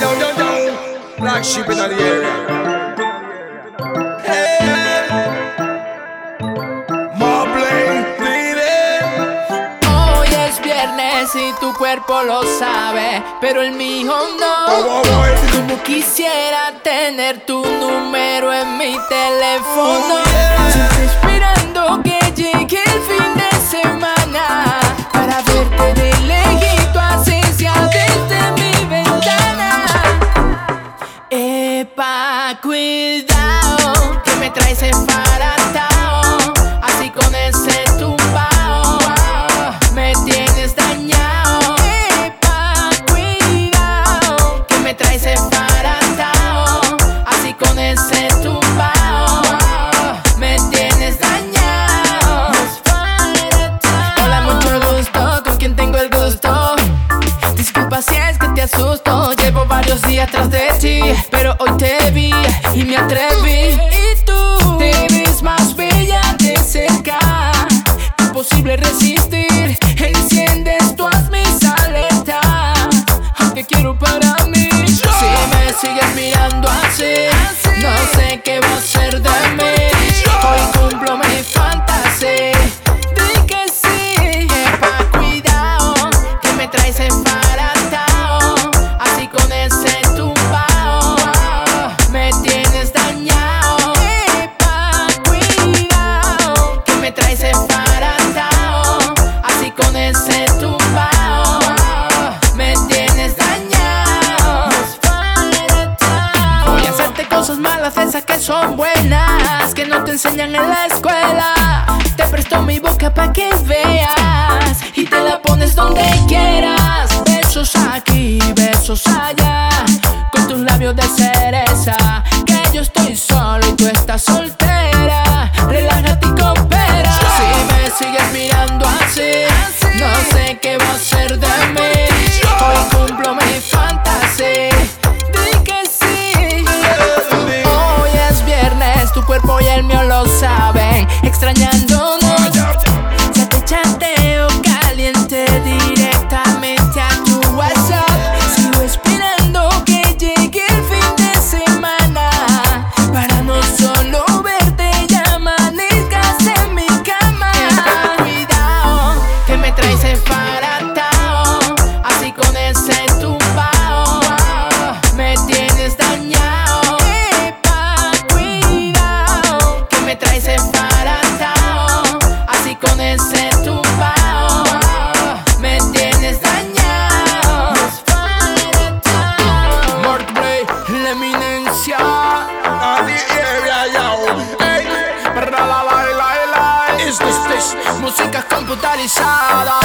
yo, yo, yo. Black sheep in the area. Hey. Hoy es viernes y tu cuerpo lo sabe, pero el mío Oh, no. oh, oh. Como quisiera tener tu número en mi teléfono. Epa, cuidado, que me traes embaratao, así con ese tumbao, me tienes dañado. Epa, cuidado, que me traes embaratao, así con ese tumbao, me tienes dañado. Hola, mucho gusto, con quien tengo el gusto. Disculpa si es que te asusto. Llevo varios días tras de ti, vi y me atreví. Que son buenas, que no te enseñan en la escuela. Te presto mi boca para que veas y te la pones donde quieras. Besos aquí, besos allá, con tus labios de cereza. La eminencia. Hey. Ra, la, la, la, la. Is this, this? Música computarizada.